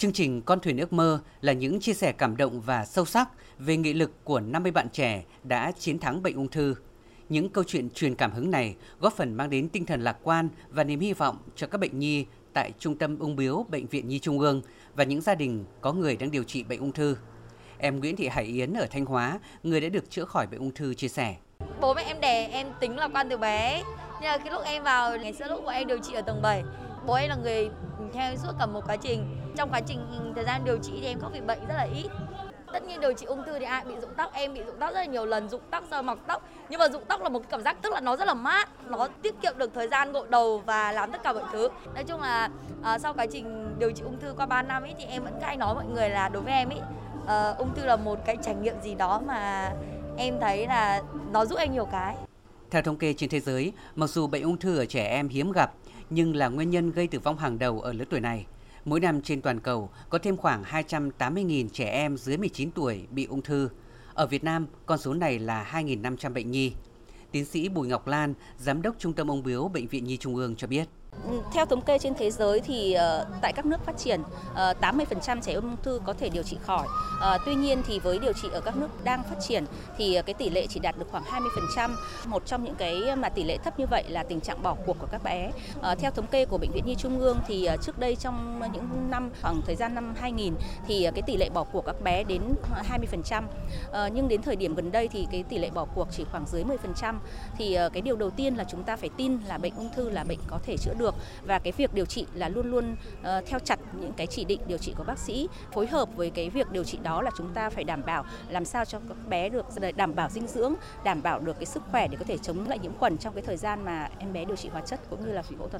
Chương trình Con thuyền ước mơ là những chia sẻ cảm động và sâu sắc về nghị lực của 50 bạn trẻ đã chiến thắng bệnh ung thư. Những câu chuyện truyền cảm hứng này góp phần mang đến tinh thần lạc quan và niềm hy vọng cho các bệnh nhi tại Trung tâm ung biếu Bệnh viện Nhi Trung ương và những gia đình có người đang điều trị bệnh ung thư. Em Nguyễn Thị Hải Yến ở Thanh Hóa, người đã được chữa khỏi bệnh ung thư chia sẻ. Bố mẹ em đẻ em tính lạc quan từ bé. Nhưng mà cái lúc em vào ngày xưa lúc bọn em điều trị ở tầng 7, bố em là người theo suốt cả một quá trình. Trong quá trình ừ, thời gian điều trị thì em có bị bệnh rất là ít. Tất nhiên điều trị ung thư thì ai bị rụng tóc, em bị rụng tóc rất là nhiều lần, rụng tóc rồi mọc tóc. Nhưng mà rụng tóc là một cảm giác tức là nó rất là mát, nó tiết kiệm được thời gian gội đầu và làm tất cả mọi thứ. Nói chung là uh, sau quá trình điều trị ung thư qua 3 năm ấy thì em vẫn hay nói mọi người là đối với em ấy uh, ung thư là một cái trải nghiệm gì đó mà em thấy là nó giúp em nhiều cái. Theo thống kê trên thế giới, mặc dù bệnh ung thư ở trẻ em hiếm gặp, nhưng là nguyên nhân gây tử vong hàng đầu ở lứa tuổi này. Mỗi năm trên toàn cầu có thêm khoảng 280.000 trẻ em dưới 19 tuổi bị ung thư. Ở Việt Nam, con số này là 2.500 bệnh nhi. Tiến sĩ Bùi Ngọc Lan, Giám đốc Trung tâm ung biếu Bệnh viện Nhi Trung ương cho biết. Theo thống kê trên thế giới thì ờ, tại các nước phát triển ờ, 80% trẻ ung thư có thể điều trị khỏi. Ờ, tuy nhiên thì với điều trị ở các nước đang phát triển thì cái tỷ lệ chỉ đạt được khoảng 20%. Một trong những cái mà tỷ lệ thấp như vậy là tình trạng bỏ cuộc của các bé. Theo thống kê của bệnh viện Nhi Trung ương thì trước đây trong những năm, khoảng thời gian năm 2000 thì cái tỷ lệ bỏ cuộc các bé đến 20%. Nhưng đến thời điểm gần đây thì cái tỷ lệ bỏ cuộc chỉ khoảng dưới 10%. Thì cái điều đầu tiên là chúng ta phải tin là bệnh ung thư là bệnh có thể chữa được. Và cái việc điều trị là luôn luôn uh, theo chặt những cái chỉ định điều trị của bác sĩ. Phối hợp với cái việc điều trị đó là chúng ta phải đảm bảo làm sao cho các bé được đảm bảo dinh dưỡng đảm bảo được cái sức khỏe để có thể chống lại nhiễm khuẩn trong cái thời gian mà em bé điều trị hóa chất cũng như là phẫu thuật.